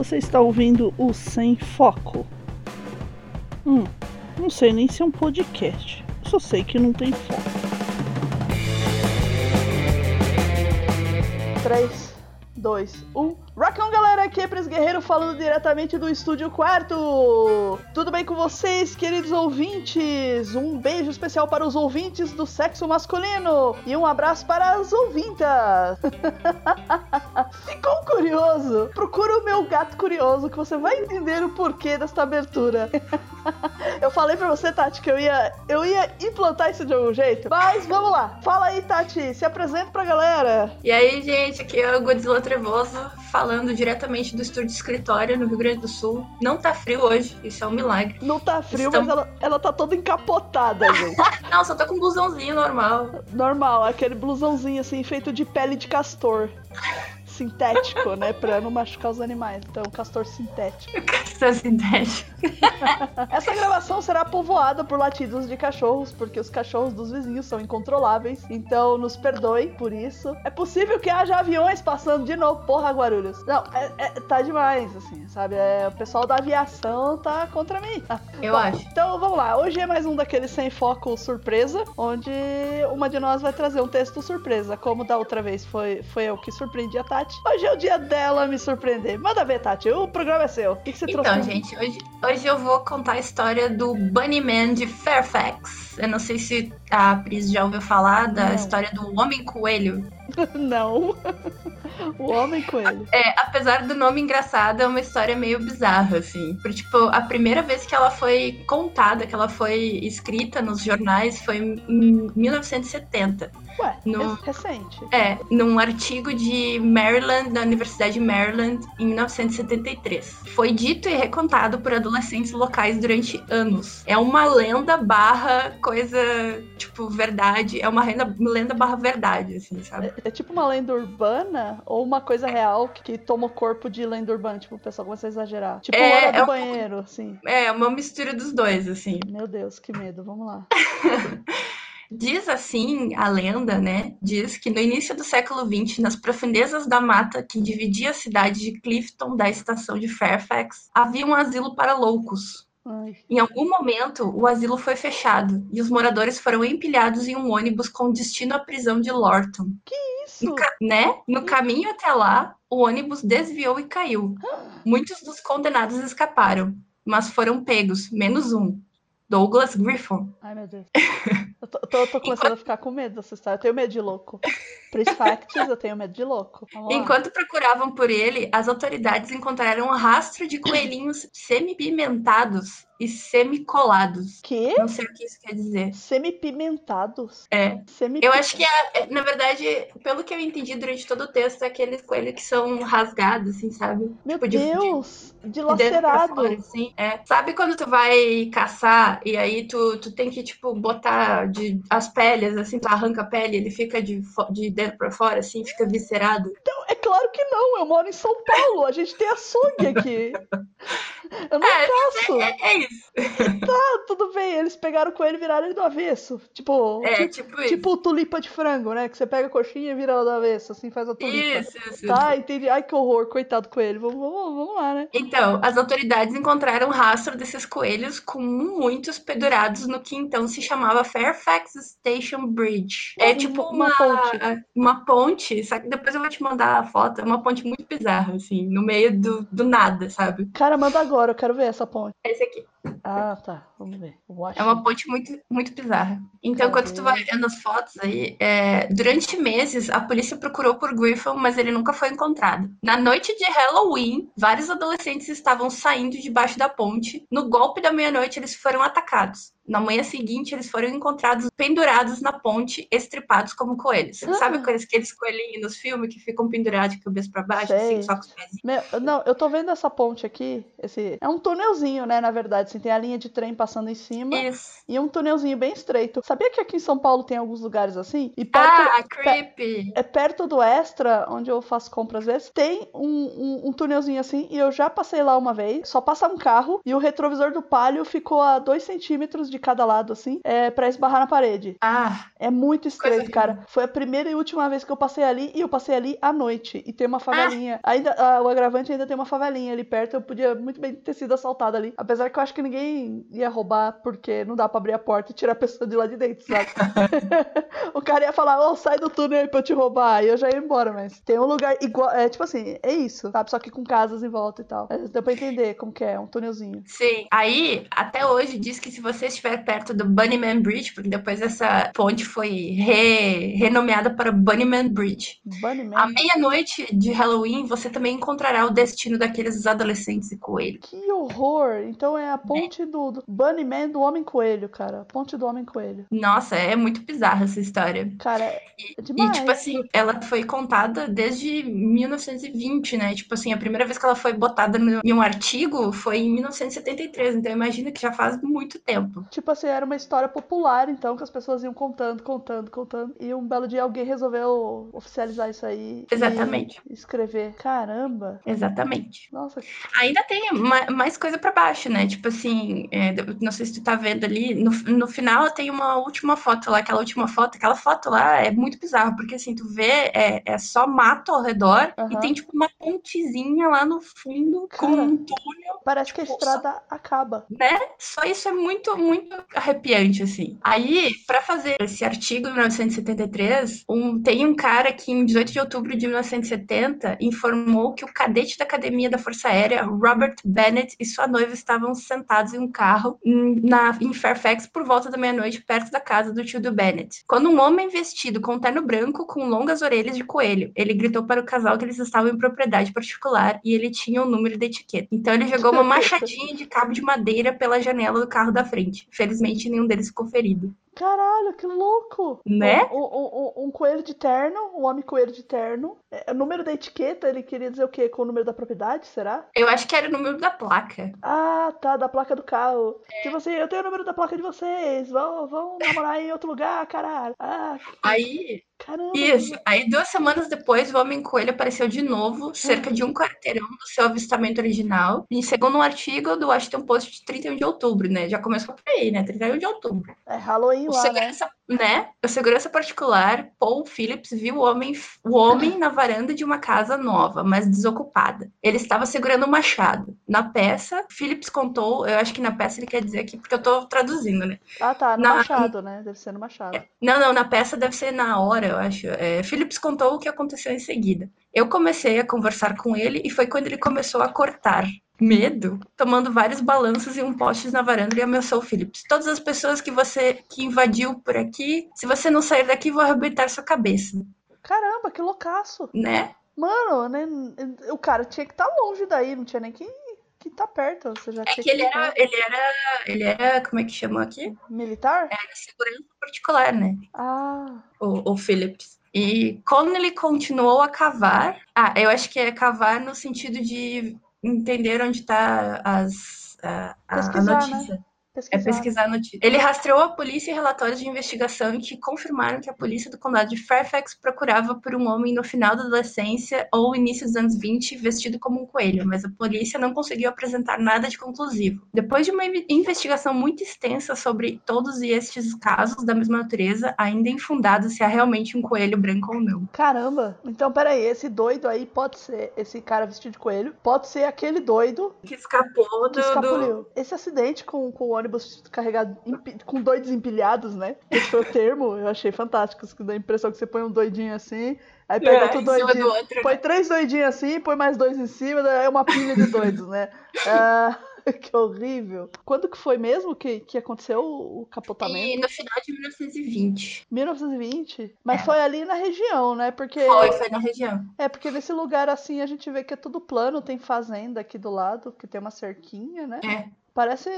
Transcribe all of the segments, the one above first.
Você está ouvindo o Sem Foco. Hum, não sei nem se é um podcast. Só sei que não tem foco. 3, 2, 1. Rock on, galera! Aqui é Pres Guerreiro falando diretamente do Estúdio Quarto. Tudo bem com vocês, queridos ouvintes? Um beijo especial para os ouvintes do sexo masculino e um abraço para as ouvintas. Ficou curioso? Procura o meu gato curioso que você vai entender o porquê desta abertura. eu falei pra você, Tati, que eu ia, eu ia implantar isso de algum jeito, mas vamos lá. Fala aí, Tati, se apresenta pra galera. E aí, gente, aqui é o Godzilla Trevoso falando diretamente do estúdio de escritório no Rio Grande do Sul. Não tá frio hoje, isso é um milagre. Não tá frio, Estamos... mas ela, ela tá toda encapotada, gente. Não, só tô com um blusãozinho normal. Normal, aquele blusãozinho assim, feito de pele de castor sintético, né? Pra não machucar os animais. Então, castor sintético. Castor sintético. Essa gravação será povoada por latidos de cachorros, porque os cachorros dos vizinhos são incontroláveis. Então, nos perdoe por isso. É possível que haja aviões passando de novo. Porra, Guarulhos. Não, é, é, tá demais, assim, sabe? É, o pessoal da aviação tá contra mim. Eu Bom, acho. Então, vamos lá. Hoje é mais um daqueles sem foco surpresa, onde uma de nós vai trazer um texto surpresa. Como da outra vez foi, foi eu que surpreendi a Tati. Tati. Hoje é o dia dela me surpreender. Manda ver, Tati. O programa é seu. O que, que você então, trouxe? Então, gente, hoje, hoje eu vou contar a história do Bunnyman de Fairfax. Eu não sei se a Pris já ouviu falar da não. história do Homem Coelho. não. o Homem Coelho. É, apesar do nome engraçado, é uma história meio bizarra, assim. Porque, tipo, a primeira vez que ela foi contada, que ela foi escrita nos jornais, foi em 1970. Ué, no, recente. É, num artigo de Maryland, da Universidade de Maryland, em 1973. Foi dito e recontado por adolescentes locais durante anos. É uma lenda barra coisa, tipo, verdade. É uma lenda, lenda barra verdade, assim, sabe? É, é tipo uma lenda urbana ou uma coisa real que, que toma o corpo de lenda urbana? Tipo, o pessoal começa a exagerar. Tipo, é, hora do é banheiro, um, assim. É, uma mistura dos dois, assim. Meu Deus, que medo. Vamos lá. Diz assim a lenda, né? Diz que no início do século XX, nas profundezas da mata que dividia a cidade de Clifton da estação de Fairfax, havia um asilo para loucos. Ai. Em algum momento, o asilo foi fechado e os moradores foram empilhados em um ônibus com destino à prisão de Lorton. Que isso? No, né? No caminho até lá, o ônibus desviou e caiu. Muitos dos condenados escaparam, mas foram pegos, menos um, Douglas Griffon. Ai, meu Deus. Eu tô, tô, tô começando Enquanto... a ficar com medo dessa história. Eu tenho medo de louco. Pris Facts, eu tenho medo de louco. Enquanto procuravam por ele, as autoridades encontraram um rastro de coelhinhos semi-pimentados e semicolados. Que? Não sei o que isso quer dizer. Semipimentados? É. Semi eu acho que, é, é, na verdade, pelo que eu entendi durante todo o texto, é aqueles coelhos que são rasgados, assim, sabe? Meu tipo, Deus! De, de dilacerado. Fora, assim. é. Sabe quando tu vai caçar e aí tu, tu tem que, tipo, botar de, as peles, assim, arranca a pele, ele fica de, de dentro pra fora, assim, fica viscerado? Então, é claro que não. Eu moro em São Paulo. A gente tem açougue aqui. Eu não é, caço. É, é, isso. Tá, tudo bem. Eles pegaram o coelho e viraram ele do avesso. Tipo, é, tipo, tipo, tipo tulipa de frango, né? Que você pega a coxinha e vira ela do avesso, assim faz a tulipa. Isso, isso. Tá, entendi. Ai, que horror. Coitado do coelho. Vamos, vamos, vamos lá, né? Então, as autoridades encontraram rastro desses coelhos com muitos pendurados no que então se chamava Fairfax Station Bridge. É tipo uma, uma ponte. Uma ponte, sabe? Depois eu vou te mandar a foto. É uma ponte muito bizarra, assim, no meio do, do nada, sabe? Cara, manda agora eu quero ver essa ponte. Esse aqui. Ah, tá. Vamos ver. É uma ponte muito, muito bizarra. Então, Cadê? quando tu vai vendo as fotos aí, é... durante meses a polícia procurou por Griffin, mas ele nunca foi encontrado. Na noite de Halloween, vários adolescentes estavam saindo debaixo da ponte. No golpe da meia-noite, eles foram atacados. Na manhã seguinte, eles foram encontrados pendurados na ponte, estripados como coelhos. Ah. Sabe aqueles coelhinhos nos filmes que ficam pendurados de cabeça para baixo, assim, só com os pés? Não, eu tô vendo essa ponte aqui. Esse... É um túnelzinho, né? Na verdade, assim, tem tem a linha de trem passando em cima Isso. e um túnelzinho bem estreito. Sabia que aqui em São Paulo tem alguns lugares assim? E perto, Ah, creepy. é perto do Extra, onde eu faço compras às vezes, tem um, um, um túnelzinho assim, e eu já passei lá uma vez, só passa um carro, e o retrovisor do palio ficou a 2 centímetros de cada lado, assim, é, pra esbarrar na parede. Ah, É muito estreito, cara. Foi a primeira e última vez que eu passei ali, e eu passei ali à noite, e tem uma favelinha. Ainda, ah, o agravante ainda tem uma favelinha ali perto, eu podia muito bem ter sido assaltada ali. Apesar que eu acho que ninguém ia roubar, porque não dá pra abrir a porta e tirar a pessoa de lá de dentro, sabe? o cara ia falar, ô, sai do túnel aí pra eu te roubar. E eu já ia embora, mas tem um lugar igual. É tipo assim, é isso, sabe? Só que com casas em volta e tal. Mas deu pra entender como que é, um túnelzinho. sim. Aí, até hoje, diz que se você estiver perto do Bunnyman Bridge, porque depois essa ponte foi re- renomeada para Bunnyman Bridge. Bunnyman. À meia-noite de Halloween, você também encontrará o destino daqueles adolescentes e coelhos. Que horror! Então é a ponte do, do Bunnyman do Homem Coelho, cara. Ponte do Homem Coelho. Nossa, é muito bizarra essa história. Cara, é E, demais. tipo assim, ela foi contada desde 1920, né? Tipo assim, a primeira vez que ela foi botada no- em um artigo foi em 1973. Então imagina que já faz muito tempo. Tipo assim, era uma história popular, então, que as pessoas iam contando, contando, contando. E um belo dia alguém resolveu oficializar isso aí. Exatamente. escrever. Caramba! Exatamente. Nossa, Ainda tem ma- mais coisa pra baixo, né? Tipo assim, é, não sei se tu tá vendo ali, no, no final tem uma última foto lá, aquela última foto, aquela foto lá é muito bizarra, porque assim, tu vê, é, é só mato ao redor Aham. e tem tipo uma pontezinha lá no fundo com Cara. um túnel, parece que a Tipo, estrada acaba. né? Só isso é muito, muito arrepiante, assim. Aí, pra fazer esse artigo em 1973, um, tem um cara que em 18 de outubro de 1970 informou que o cadete da Academia da Força Aérea, Robert Bennett, e sua noiva estavam sentados em um carro na, em Fairfax por volta da meia-noite, perto da casa do tio do Bennett. Quando um homem vestido com um terno branco com longas orelhas de coelho, ele gritou para o casal que eles estavam em propriedade particular e ele tinha o número da etiqueta. Então ele jogou uma machadinha de cabo de madeira pela janela do carro da frente. Felizmente nenhum deles ficou ferido. Caralho, que louco! Né? Um, um- um- um coelho de terno, um homem coelho de terno. É, o número da etiqueta, ele queria dizer o quê? Com o número da propriedade, será? Eu acho que era o número da placa. Ah, tá, da placa do carro. É. Tipo assim, eu tenho o número da placa de vocês. Vão, vão namorar em outro lugar, caralho. Ah, Aí, caramba. isso. Aí duas semanas depois, o Homem Coelho apareceu de novo, cerca de um quarteirão do seu avistamento original. E segundo um artigo do Washington Post de 31 de outubro, né? Já começou por aí, né? 31 de outubro. É Halloween O lá, né? segurança, né? O segurança particular, Paul Phillips, viu o homem, o homem na varanda de uma casa nova, mas desocupada. Ele estava segurando um machado. Na peça, Phillips contou, eu acho que na peça ele quer dizer aqui, porque eu tô traduzindo, né? Ah, tá, no Na- Machado, né? Deve ser no Machado. Não, não, na peça deve ser na hora, eu acho. É, Phillips contou o que aconteceu em seguida. Eu comecei a conversar com ele e foi quando ele começou a cortar. Medo, tomando vários balanços e um poste na varanda e ameaçou o Phillips. Todas as pessoas que você que invadiu por aqui, se você não sair daqui, vou arrebentar sua cabeça, Caramba, que loucaço. né? Mano, né? O cara tinha que estar longe daí, não tinha nem que que tá perto. Você já É tinha que ele era, ele era, ele era, como é que chamou aqui? militar? Era segurança particular, né? Ah, o, o Phillips. E quando ele continuou a cavar, ah, eu acho que é cavar no sentido de entender onde está as, a, a- a Pesquisar, né? Notícia. É pesquisar. pesquisar a notícia. Ele rastreou a polícia e relatórios de investigação que confirmaram que a polícia do condado de Fairfax procurava por um homem no final da adolescência ou início dos anos 20 vestido como um coelho, mas a polícia não conseguiu apresentar nada de conclusivo. Depois de uma in- investigação muito extensa sobre todos estes casos da mesma natureza, ainda é infundado se há realmente um coelho branco ou não. Caramba. Então, peraí, esse doido aí pode ser esse cara vestido de coelho, pode ser aquele doido Que escapou que do, escapuliu. Esse acidente com, com o ônibus carregado, empi- com doidos empilhados, né? Esse foi o termo, eu achei fantástico. Que dá a impressão que você põe um doidinho assim, aí pega É, outro doidinho. do outro. Põe três doidinhos assim, põe mais dois em cima, daí é uma pilha de doidos, né? Ah, que horrível. Quando que foi mesmo que, que aconteceu o capotamento? E no final de 1920. 1920? Mas É. foi ali na região, né? Porque Foi, foi na região. é porque nesse lugar assim a gente vê que é tudo plano, tem fazenda aqui do lado, que tem uma cerquinha, né? É. Parece.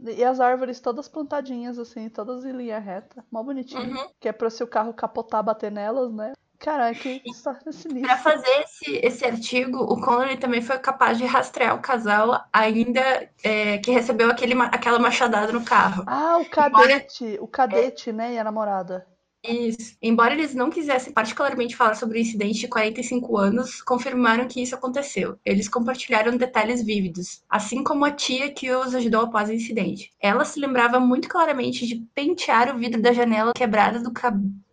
E as árvores todas plantadinhas, assim, todas em linha reta. Mó bonitinho. Uhum. Que é pra se o carro capotar, bater nelas, né? Caraca, que história sinistra. Para fazer esse, esse artigo, o Connolly também foi capaz de rastrear o casal ainda é, que recebeu aquele, aquela machadada no carro. Ah, o cadete, Embora... o cadete, né, e a namorada. Isso. Embora eles não quisessem particularmente falar sobre o incidente de 45 anos, confirmaram que isso aconteceu. Eles compartilharam detalhes vívidos, assim como a tia que os ajudou após o incidente. Ela se lembrava muito claramente de pentear o vidro da janela quebrada do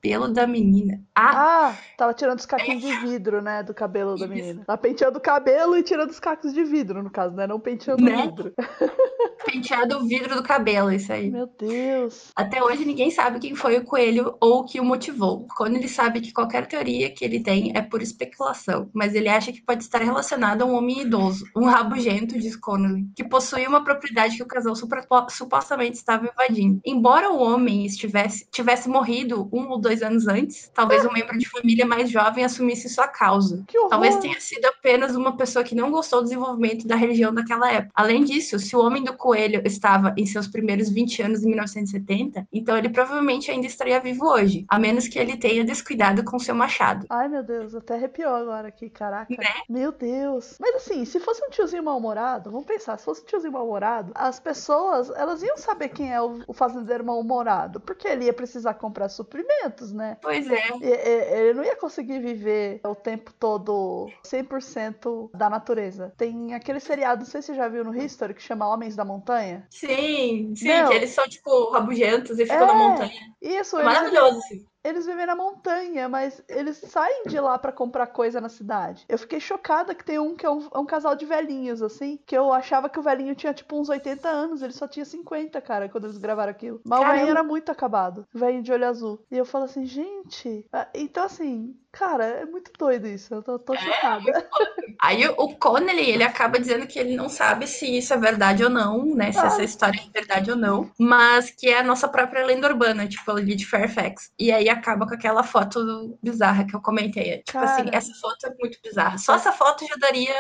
cabelo da menina. Ah, ah tava tirando os caquinhos é. de vidro, né, do cabelo da menina. Tava penteando o cabelo e tirando os cacos de vidro, no caso, né? Não penteando né? o vidro. penteado o vidro do cabelo, isso aí. Meu Deus. Até hoje ninguém sabe quem foi o coelho ou o que o motivou. Quando ele sabe que qualquer teoria que ele tem é por especulação, mas ele acha que pode estar relacionado a um homem idoso, um rabugento, diz Connolly, que possuía uma propriedade que o casal supostamente estava invadindo. Embora o homem estivesse tivesse morrido um ou dois anos antes, talvez um membro de família mais jovem assumisse sua causa. Talvez tenha sido apenas uma pessoa que não gostou do desenvolvimento da religião daquela época. além disso, se o homem do coelho Coelho estava em seus primeiros 20 anos em 1970, então ele provavelmente ainda estaria vivo hoje, a menos que ele tenha descuidado com seu machado. Ai, meu Deus, até arrepiou agora aqui, caraca. Né? Meu Deus. Mas assim, se fosse um tiozinho mal-humorado, vamos pensar, se fosse um tiozinho mal-humorado, as pessoas, elas iam saber quem é o, o fazendeiro mal-humorado, porque ele ia precisar comprar suprimentos, né? Pois é. Ele não ia conseguir viver o tempo todo 100% da natureza. Tem aquele seriado, não sei se você já viu no History, que chama Homens da Montanha? Sim, sim, que eles são, tipo, rabugentos e ficam é, na montanha. Isso, é maravilhoso, sim eles vivem na montanha, mas eles saem de lá para comprar coisa na cidade. Eu fiquei chocada que tem um que é um, é um, casal de velhinhos, assim, que eu achava que o velhinho tinha tipo uns 80 anos, ele só tinha 50, cara, quando eles gravaram aquilo. Mas Caramba. o velhinho era muito acabado, o velhinho de olho azul. E eu falo assim, gente, ah, então assim, Cara, é muito doido isso. Eu tô, tô é, chocada. Aí o Connelly, ele acaba dizendo que ele não sabe se isso é verdade ou não, né? Se ah. essa história é verdade ou não. Mas que é a nossa própria lenda urbana, tipo, ali de Fairfax. E aí acaba com aquela foto bizarra que eu comentei. Tipo assim, Cara. assim, essa foto é muito bizarra. Só essa foto já daria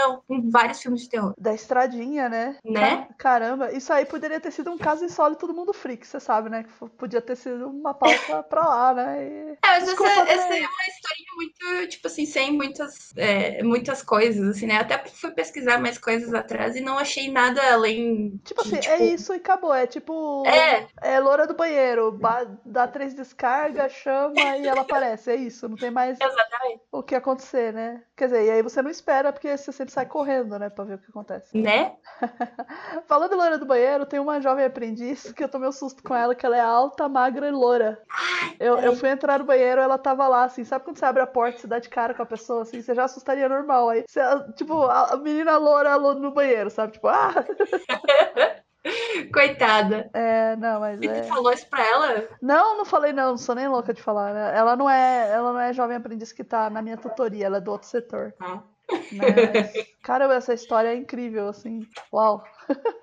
vários filmes de terror. Da estradinha, né? Né? Caramba, isso aí poderia ter sido um caso insólito do mundo freak, você sabe, né? Que podia ter sido uma pauta pra lá, né? E... É, mas essa, essa é uma historinha muito, tipo assim, sem muitas, é, muitas coisas, assim, né? Até fui pesquisar mais coisas atrás e não achei nada além. Tipo de, assim, é tipo... é isso e acabou. É tipo. É. É loura do banheiro, dá três descargas, chama e ela aparece. É isso, não tem mais Exatamente. o que acontecer, né? Quer dizer, e aí você não espera, porque você sempre sai correndo, né, pra ver o que acontece. Né? Falando de loira do banheiro, tem uma jovem aprendiz que eu tomei um susto com ela, que ela é alta, magra e loura. eu, eu fui entrar no banheiro, ela tava lá, assim, sabe quando você abre a porta e você dá de cara com a pessoa, assim, você já assustaria normal. Aí, você, tipo, a menina loura no banheiro, sabe? Tipo, ah! Coitada. É, não, mas. E é... tu falou isso pra ela? Não, não falei, não, não sou nem louca de falar. Né? Ela não é, ela não é jovem aprendiz que tá na minha tutoria, ela é do outro setor. Ah. Mas, caramba, essa história é incrível, assim. Uau.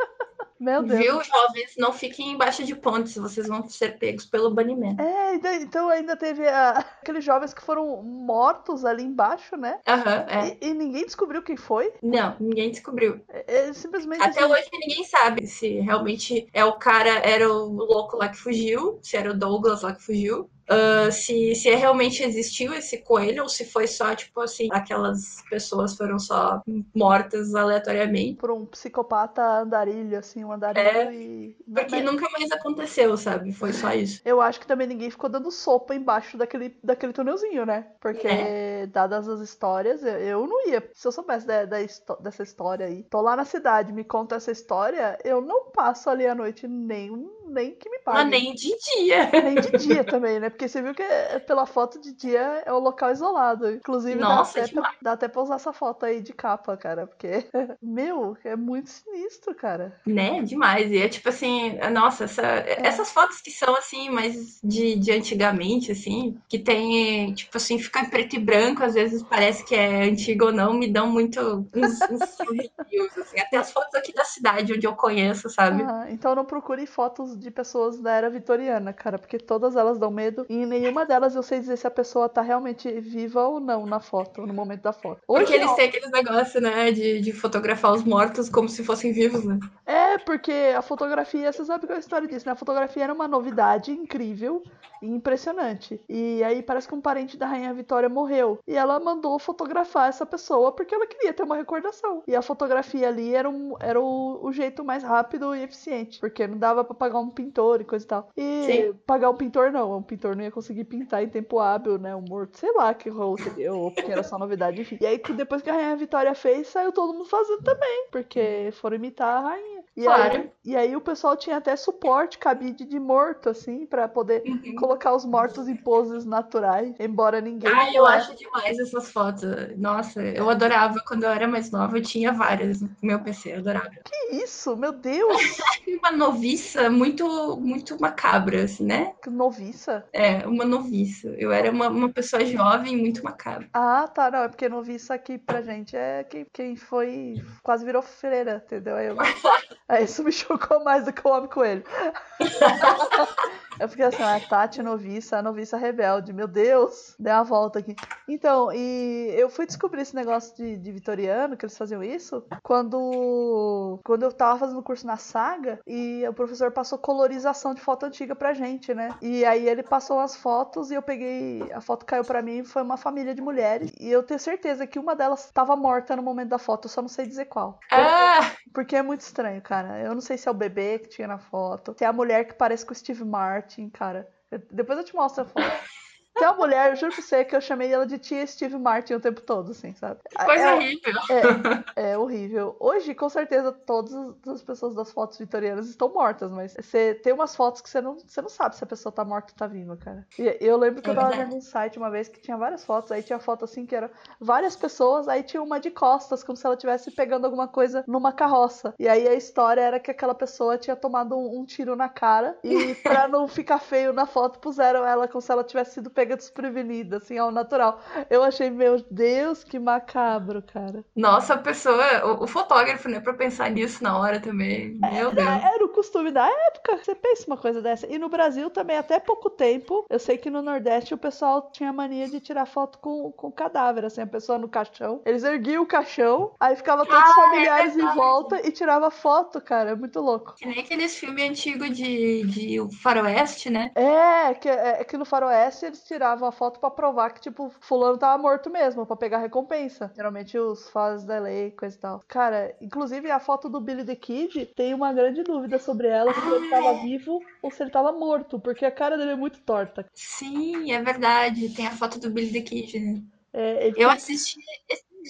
Meu Deus. Viu, jovens? Não fiquem embaixo de pontes, vocês vão ser pegos pelo banimento. É, então ainda teve a, aqueles jovens que foram mortos ali embaixo, né? Aham, uhum, é. E, e, ninguém descobriu quem foi? Não, ninguém descobriu. É, é simplesmente. Até assim... hoje ninguém sabe se realmente é o cara, era o louco lá que fugiu, se era o Douglas lá que fugiu, uh, se, se realmente existiu esse coelho ou se foi só, tipo assim, aquelas pessoas foram só mortas aleatoriamente. Por um psicopata andarilho, assim, um andarilho é, e. Porque nunca mais aconteceu, sabe? Foi só isso. Eu acho que também ninguém ficou dando sopa embaixo daquele, daquele túnelzinho, né? Porque, é. dadas as histórias, eu, eu não ia. Se eu soubesse da, da, dessa história aí, tô lá na cidade, me conta essa história, eu não passo ali a noite nem, nem que me pague. Ah, nem de dia. Nem de dia também, né? Porque você viu que é, pela foto de dia é o local isolado. Inclusive, Nossa, dá, até pra, dá até pra usar essa foto aí de capa, cara. Porque, meu, é muito sinistro, cara. Né? Demais. E é tipo assim, nossa, essa, é. essas fotos que são assim, mais de, de antigamente, assim, que tem, tipo assim, fica em preto e branco, às vezes parece que é antigo ou não, me dão muito uns, uns assim. Até as fotos aqui da cidade onde eu conheço, sabe? então não procure fotos de pessoas da era vitoriana, cara, porque todas elas dão medo e em nenhuma delas eu sei dizer se a pessoa tá realmente viva ou não na foto, no momento da foto. Hoje, Porque eles têm aqueles negócios, né, de, de fotografar os mortos como se fossem vivos, né? É, porque a fotografia, você sabe qual é a história disso, né? A fotografia era uma novidade incrível e impressionante. E aí parece que um parente da Rainha Vitória morreu. E ela mandou fotografar essa pessoa porque ela queria ter uma recordação. E a fotografia ali era, um, era o, o jeito mais rápido e eficiente. Porque não dava para pagar um pintor e coisa e tal. E Sim. pagar um pintor não. Um pintor não ia conseguir pintar em tempo hábil, né? Um morto, sei lá que rolo seria, ou porque era só novidade, enfim. E aí depois que a Rainha Vitória fez, saiu todo mundo fazendo também. Porque foram imitar a rainha. E, claro. aí, e aí o pessoal tinha até suporte, cabide de morto, assim, para poder uhum. colocar os mortos em poses naturais, embora ninguém. Ah, eu acho demais essas fotos. Nossa, eu adorava quando eu era mais nova, eu tinha várias no meu PC, eu adorava. Que isso, meu Deus! uma noviça muito, muito macabra, assim, né? Noviça? É, uma noviça. Eu era uma, uma pessoa jovem muito macabra. Ah, tá, não, é porque noviça aqui pra gente é quem, quem foi, quase virou freira, entendeu? Aí eu... Isso me chocou mais do que o Homem Coelho. Eu fiquei assim, a Tati noviça, a noviça rebelde. Meu Deus, deu uma volta aqui. Então, e eu fui descobrir esse negócio de, de vitoriano, que eles faziam isso, quando, quando eu tava fazendo curso na saga e o professor passou colorização de foto antiga pra gente, né? E aí ele passou as fotos e eu peguei, a foto caiu pra mim, foi uma família de mulheres. E eu tenho certeza que uma delas estava morta no momento da foto, eu só não sei dizer qual. Ah! Porque é muito estranho, cara. Eu não sei se é o bebê que tinha na foto, se é a mulher que parece com o Steve Martin, cara. Depois eu te mostro a foto. Tem uma mulher, eu juro pra você que eu chamei ela de tia Steve Martin o tempo todo, assim, sabe? Coisa é, horrível. É, é, horrível. Hoje, com certeza, todas as pessoas das fotos vitorianas estão mortas, mas você tem umas fotos que você não, você não sabe se a pessoa tá morta ou tá viva, cara. E eu lembro que é eu tava vendo um site uma vez que tinha várias fotos, aí tinha foto assim que era várias pessoas, aí tinha uma de costas, como se ela estivesse pegando alguma coisa numa carroça. E aí a história era que aquela pessoa tinha tomado um, um tiro na cara e pra não ficar feio na foto, puseram ela como se ela tivesse sido pega desprevenida, assim, ao natural. Eu achei, meu Deus, que macabro, cara. Nossa, a pessoa, o, o fotógrafo, né, pra pensar nisso na hora também. Meu Deus. Era o costume da época. Você pensa uma coisa dessa. E no Brasil também, até pouco tempo, eu sei que no Nordeste o pessoal tinha mania de tirar foto com, com cadáver, assim, a pessoa no caixão. Eles erguiam o caixão, aí ficava todos os ah, é familiares é em volta e tirava foto, cara. É muito louco. Que nem aqueles filmes antigos de, de Faroeste, né? É, que, é, que no Faroeste eles tiravam a foto para provar que, tipo, fulano tava morto mesmo, para pegar recompensa. Geralmente os fãs da lei, coisa e tal. Cara, inclusive a foto do Billy the Kid tem uma grande dúvida sobre ela, se ele tava vivo ou se ele tava morto, porque a cara dele é muito torta. Sim, é verdade. Tem a foto do Billy the Kid, né? É, eu assisti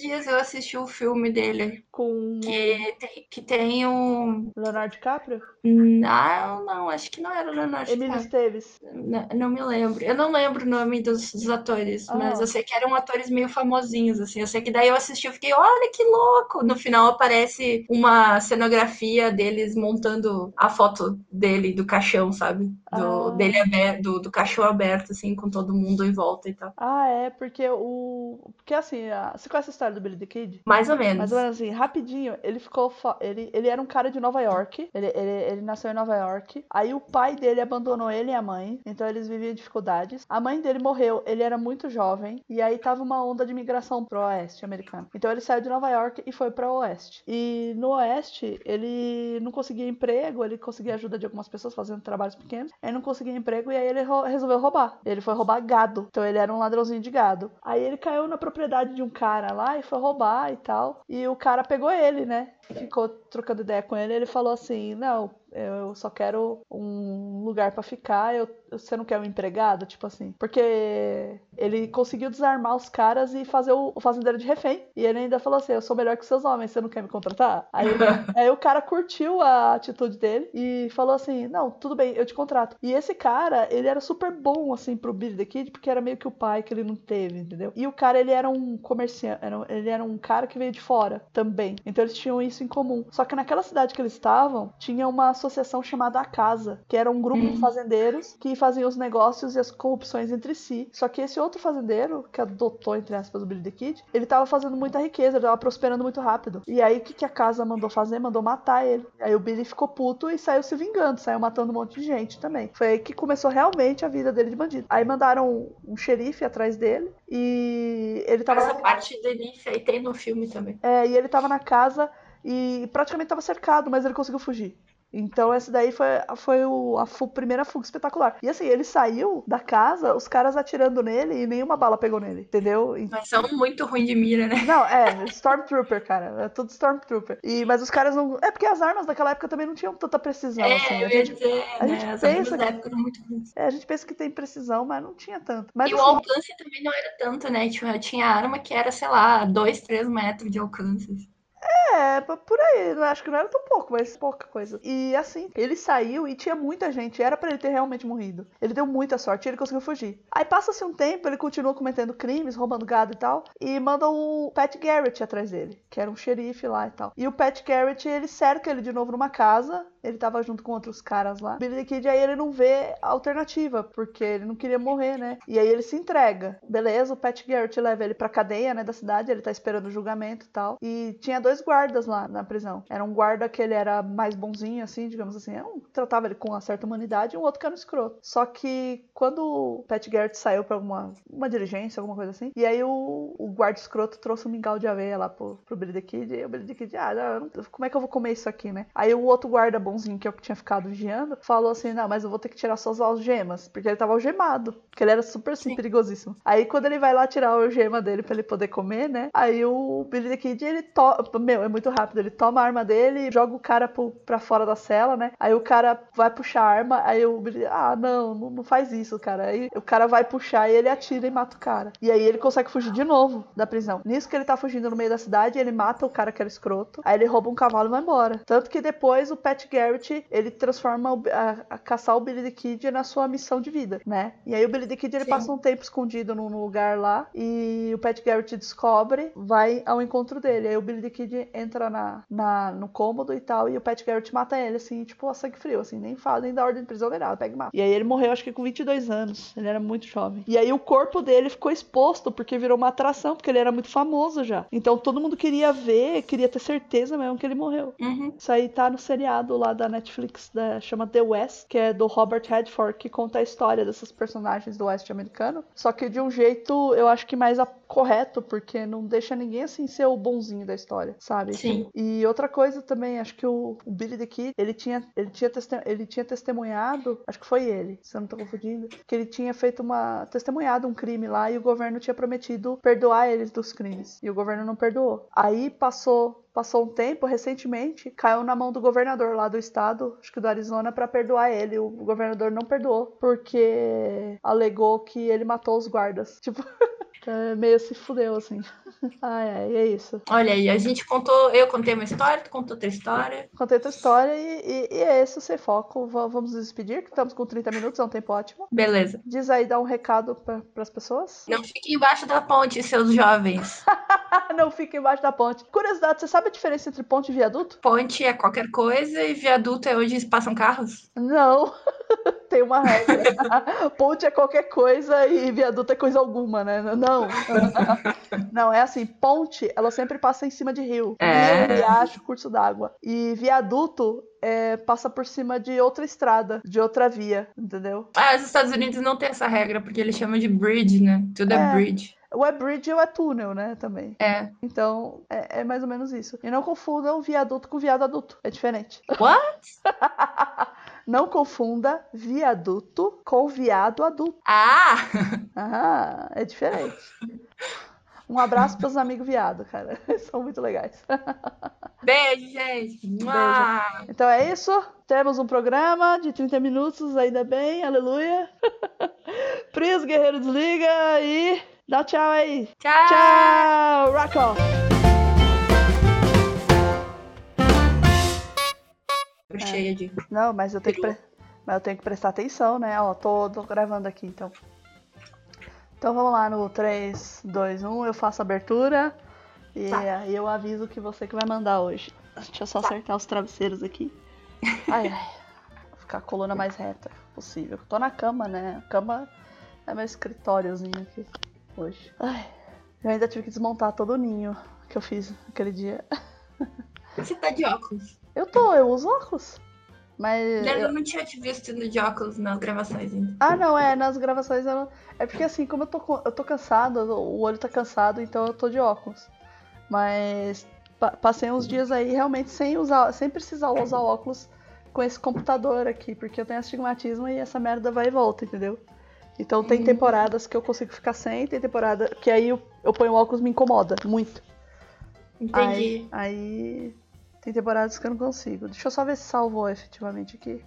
dias eu assisti o filme dele. Com. Que tem, que tem o. Leonardo DiCaprio? Não, não, acho que não era o Leonardo Emílio Esteves. Não, não, me lembro. Eu não lembro o nome dos, dos atores, ah. mas eu sei que eram atores meio famosinhos, assim. Eu sei que daí eu assisti e fiquei, olha que louco! No final aparece uma cenografia deles montando a foto dele, do caixão, sabe? Do, ah. dele aberto, do, do caixão aberto, assim, com todo mundo em volta e tal. Ah, é, porque o. Porque assim, a... você conhece a história do Billy the Kid? Mais ou menos. Mais ou menos assim, rapidinho, ele ficou. Ele, ele era um cara de Nova York. Ele, ele, ele nasceu em Nova York. Aí o pai dele abandonou ele e a mãe. Então eles viviam dificuldades. A mãe dele morreu, ele era muito jovem. E aí tava uma onda de migração pro oeste americano. Então ele saiu de Nova York e foi pro oeste. E no oeste, ele não conseguia emprego, ele conseguia ajuda de algumas pessoas fazendo trabalhos pequenos. Ele não conseguia emprego e aí ele resolveu roubar. Ele foi roubar gado. Então ele era um ladrãozinho de gado. Aí ele caiu na propriedade de um cara lá e foi roubar e tal. E o cara pegou ele, né? Ficou trocando ideia com ele. Ele falou assim: Não, eu só quero um lugar para ficar, eu, você não quer um empregado? Tipo assim. Porque ele conseguiu desarmar os caras e fazer o, fazendeiro de refém. E ele ainda falou assim: Eu sou melhor que seus homens, você não quer me contratar? Aí, aí o cara curtiu a atitude dele e falou assim: Não, tudo bem, eu te contrato. E esse cara, ele era super bom, assim, pro Billy the Kid, porque era meio que o pai que ele não teve, entendeu? E o cara, ele era um comerciante, ele era um cara que veio de fora também. Então eles tinham isso em comum. Só que naquela cidade que eles estavam, tinha uma associação chamada A Casa, que era um grupo de uhum. fazendeiros que faziam os negócios e as corrupções entre si. Só que esse outro fazendeiro, que adotou, entre aspas, o Billy the Kid, ele tava fazendo muita riqueza, ele tava prosperando muito rápido. E aí, o que, que a casa mandou fazer? Mandou matar ele. Aí o Billy ficou puto e saiu se vingando, saiu matando um monte de gente também. Foi aí que começou realmente a vida dele de bandido. Aí mandaram um xerife atrás dele e ele tava. Essa parte dele aí tem no filme também. É, e ele tava na casa e praticamente tava cercado, mas ele conseguiu fugir. Então essa daí foi, foi o, a fu- primeira fuga espetacular. E assim, ele saiu da casa, os caras atirando nele e nenhuma bala pegou nele, entendeu? E- Mas são muito ruins de mira, né? Não, é, Stormtrooper, cara. É tudo Stormtrooper. E, mas os caras não. É porque as armas daquela época também não tinham tanta precisão, assim. É, eu A gente, dizer, a gente né? As pensa que- época eram muito ruins. é, a gente pensa que tem precisão, mas não tinha tanto. Mas E o assim, alcance também não era tanto, né? Tipo, tinha arma que era, sei lá, 2, 3 metros de alcance. É, por aí, eu acho que não era tão pouco, mas pouca coisa. E assim, ele saiu e tinha muita gente, era pra ele ter realmente morrido. Ele deu muita sorte ele conseguiu fugir. Aí passa-se um tempo, ele continua cometendo crimes, roubando gado e tal, e manda o Pat Garrett atrás dele, que era um xerife lá e tal. E o Pat Garrett, ele cerca ele de novo numa casa, ele tava junto com outros caras lá. Billy Kid, aí ele não vê alternativa, porque ele não queria morrer, né? E aí ele se entrega. Beleza, o Pat Garrett leva ele pra cadeia, né, da cidade, ele tá esperando o julgamento e tal. E tinha dois guardas lá na prisão. Era um guarda que ele era mais bonzinho, assim, digamos assim. Um tratava ele com uma certa humanidade e um outro que era um escroto. Só que quando o Pat Garrett saiu pra alguma uma diligência, alguma coisa assim, e aí o, o guarda escroto trouxe um mingau de aveia lá pro, pro Billy the Kid, e o Billy the Kid, ah, não, como é que eu vou comer isso aqui, né? Aí o outro guarda bonzinho, que é o que tinha ficado vigiando, falou assim, não, mas eu vou ter que tirar suas algemas, porque ele tava algemado, porque ele era super, assim, Sim. perigosíssimo. Aí quando ele vai lá tirar a algema dele pra ele poder comer, né, aí o Billy the Kid, ele to... meu, é muito rápido, ele toma a arma dele, joga o cara pro, pra fora da cela, né, aí o cara vai puxar a arma, aí o Billy, ah, não, não, faz isso, cara. Aí o cara vai puxar e ele atira e mata o cara. E aí ele consegue fugir de novo da prisão. Nisso que ele tá fugindo no meio da cidade, ele mata o cara que era escroto, aí ele rouba um cavalo e vai embora. Tanto que depois o Pat Garrett, ele transforma o- a, a caçar o Billy the Kid na sua missão de vida, né? E aí o Billy the Kid, ele Sim. passa um tempo escondido num num lugar lá, e o Pat Garrett descobre, vai ao encontro dele. Aí o Billy the Kid entra na, na, no cômodo e tal, e o Pat Garrett mata ele, assim, tipo, a sangue frio, assim, nem fala, nem dá ordem de prisão, nem nada, pega e mata. E aí ele morreu, acho que com 22 anos, ele era muito jovem. E aí o corpo dele ficou exposto, porque virou uma atração, porque ele era muito famoso já. Então todo mundo queria ver, queria ter certeza mesmo que ele morreu. Uhum. Isso aí tá no seriado lá da Netflix, da, chama The West, que é do Robert Redford, que conta a história desses personagens do Oeste americano. Só que de um jeito, eu acho que mais correto, porque não deixa ninguém assim ser o bonzinho da história, sabe? Sim. E outra coisa também, acho que o, o Billy the Kid, ele tinha, ele, tinha ele tinha testemunhado, acho que foi ele, se eu não tô confundindo, que ele tinha feito uma. testemunhado um crime lá e o governo tinha prometido perdoar eles dos crimes. E o governo não perdoou. Aí passou. Passou um tempo, recentemente, caiu na mão do governador lá do estado, acho que do Arizona, pra perdoar ele. O governador não perdoou, porque alegou que ele matou os guardas. Tipo, meio se fudeu, assim. Ai, ai, e é isso. Olha aí, a gente contou, eu contei uma história, tu contou outra história. Contei tua história e, e, e é esse o Sem Foco. Va- Vamos nos despedir, que estamos com 30 minutos, é um tempo ótimo. Beleza. Diz aí, dá um recado para as pessoas. Não fiquem embaixo da ponte, seus jovens. Não fica embaixo da ponte. Curiosidade, você sabe a diferença entre ponte e viaduto? Ponte é qualquer coisa e viaduto é onde passam carros? Não. Tem uma regra. ponte é qualquer coisa e viaduto é coisa alguma, né? Não. Não, é assim, ponte, ela sempre passa em cima de rio. É. Rio, riacho, curso d'água. E viaduto é, passa por cima de outra estrada, de outra via, entendeu? Ah, os Estados Unidos não tem essa regra, porque eles chamam de bridge, né? Tudo é, É. bridge. O é bridge ou é túnel, né, também. É. Então, é, é mais ou menos isso. E não confundam viaduto com viado adulto. É diferente. What? Não confunda viaduto com viado adulto. Ah! Ah, é diferente. Um abraço pros amigos viado, cara. São muito legais. Beijo, gente. Mua! Então é isso. Temos um programa de 30 minutos, ainda bem, aleluia. Pris Guerreiro desliga e dá tchau aí. Tchau! Tchau! Rock on! Tô cheia de. Não, mas eu tenho que, pre- mas eu tenho que prestar atenção, né? Ó, tô, tô gravando aqui, então. Então vamos lá no 3, 2, 1, eu faço a abertura e Tá. aí eu aviso que você que vai mandar hoje. Deixa eu só acertar os travesseiros aqui. Ai, ai. Vou ficar a coluna mais reta possível. Tô na cama, né? A cama é meu escritóriozinho aqui hoje. Ai, eu ainda tive que desmontar todo o ninho que eu fiz aquele dia. Você tá de óculos. Eu tô, eu uso óculos. Mas. Eu eu- não tinha te visto de óculos nas gravações ainda. Ah, não, é, nas gravações eu não... É porque assim, como eu tô, eu tô cansado, o olho tá cansado, então eu tô de óculos. Mas pa passei uns dias aí realmente sem usar, sem precisar usar óculos com esse computador aqui, porque eu tenho astigmatismo e essa merda vai e volta, entendeu? Então tem uhum. temporadas que eu consigo ficar sem, tem temporada que aí eu, eu ponho óculos e me incomoda muito. Entendi. Aí, aí tem temporadas que eu não consigo. Deixa eu só ver se salvou efetivamente aqui.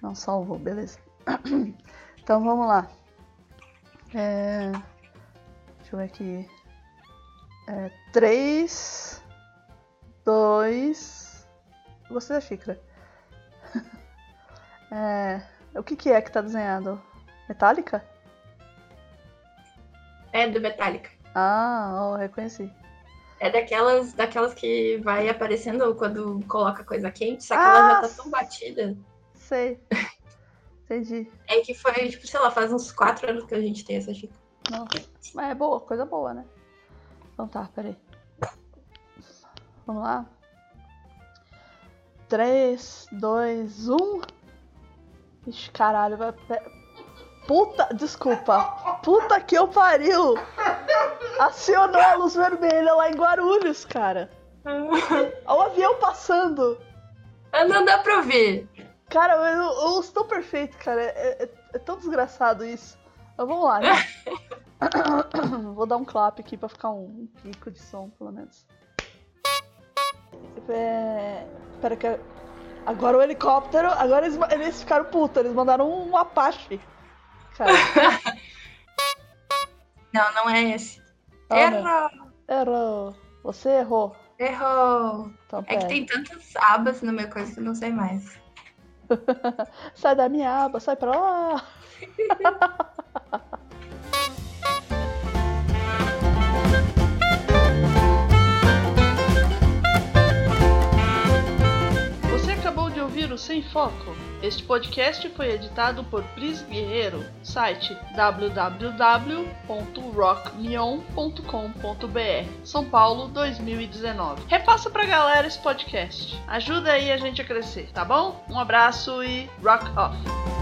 Não salvou, beleza. Então vamos lá. É... Deixa eu ver aqui. É, 3, 2. Gostei da xícara. é, o que, que é que tá desenhado? Metálica? É do Metallica. Ah, oh, reconheci. É daquelas, daquelas que vai aparecendo quando coloca coisa quente, só que ah, ela já tá tão batida. Sei. Entendi. É que foi, tipo, sei lá, faz uns quatro anos que a gente tem essa xícara. Não. Mas é boa, coisa boa, né? Então tá, peraí. Vamos lá. 3, 2, 1. Ixi, caralho, vai. Puta, desculpa. Puta que eu pariu! Acionou a luz vermelha lá em Guarulhos, cara. Olha o avião passando. Não dá pra ver. Cara, eu, eu ouço tão perfeito, cara. É, é, é tão desgraçado isso. Mas vamos lá, né? Vou dar um clap aqui pra ficar um, um pico de som, pelo menos. É... Espera que. Agora o helicóptero. Agora eles, eles ficaram putos, eles mandaram um Apache. Cara. Não, não é esse. Ah, Errou! Errou! Você errou. Errou! Então, é que tem tantas abas no meu coisa que eu não sei mais. sai da minha aba, sai pra lá! Sem Foco. Este podcast foi editado por Pris Guerreiro, site www.rockmion.com.br, São Paulo 2019. Repassa pra galera esse podcast. Ajuda aí a gente a crescer, tá bom? Um abraço e rock off!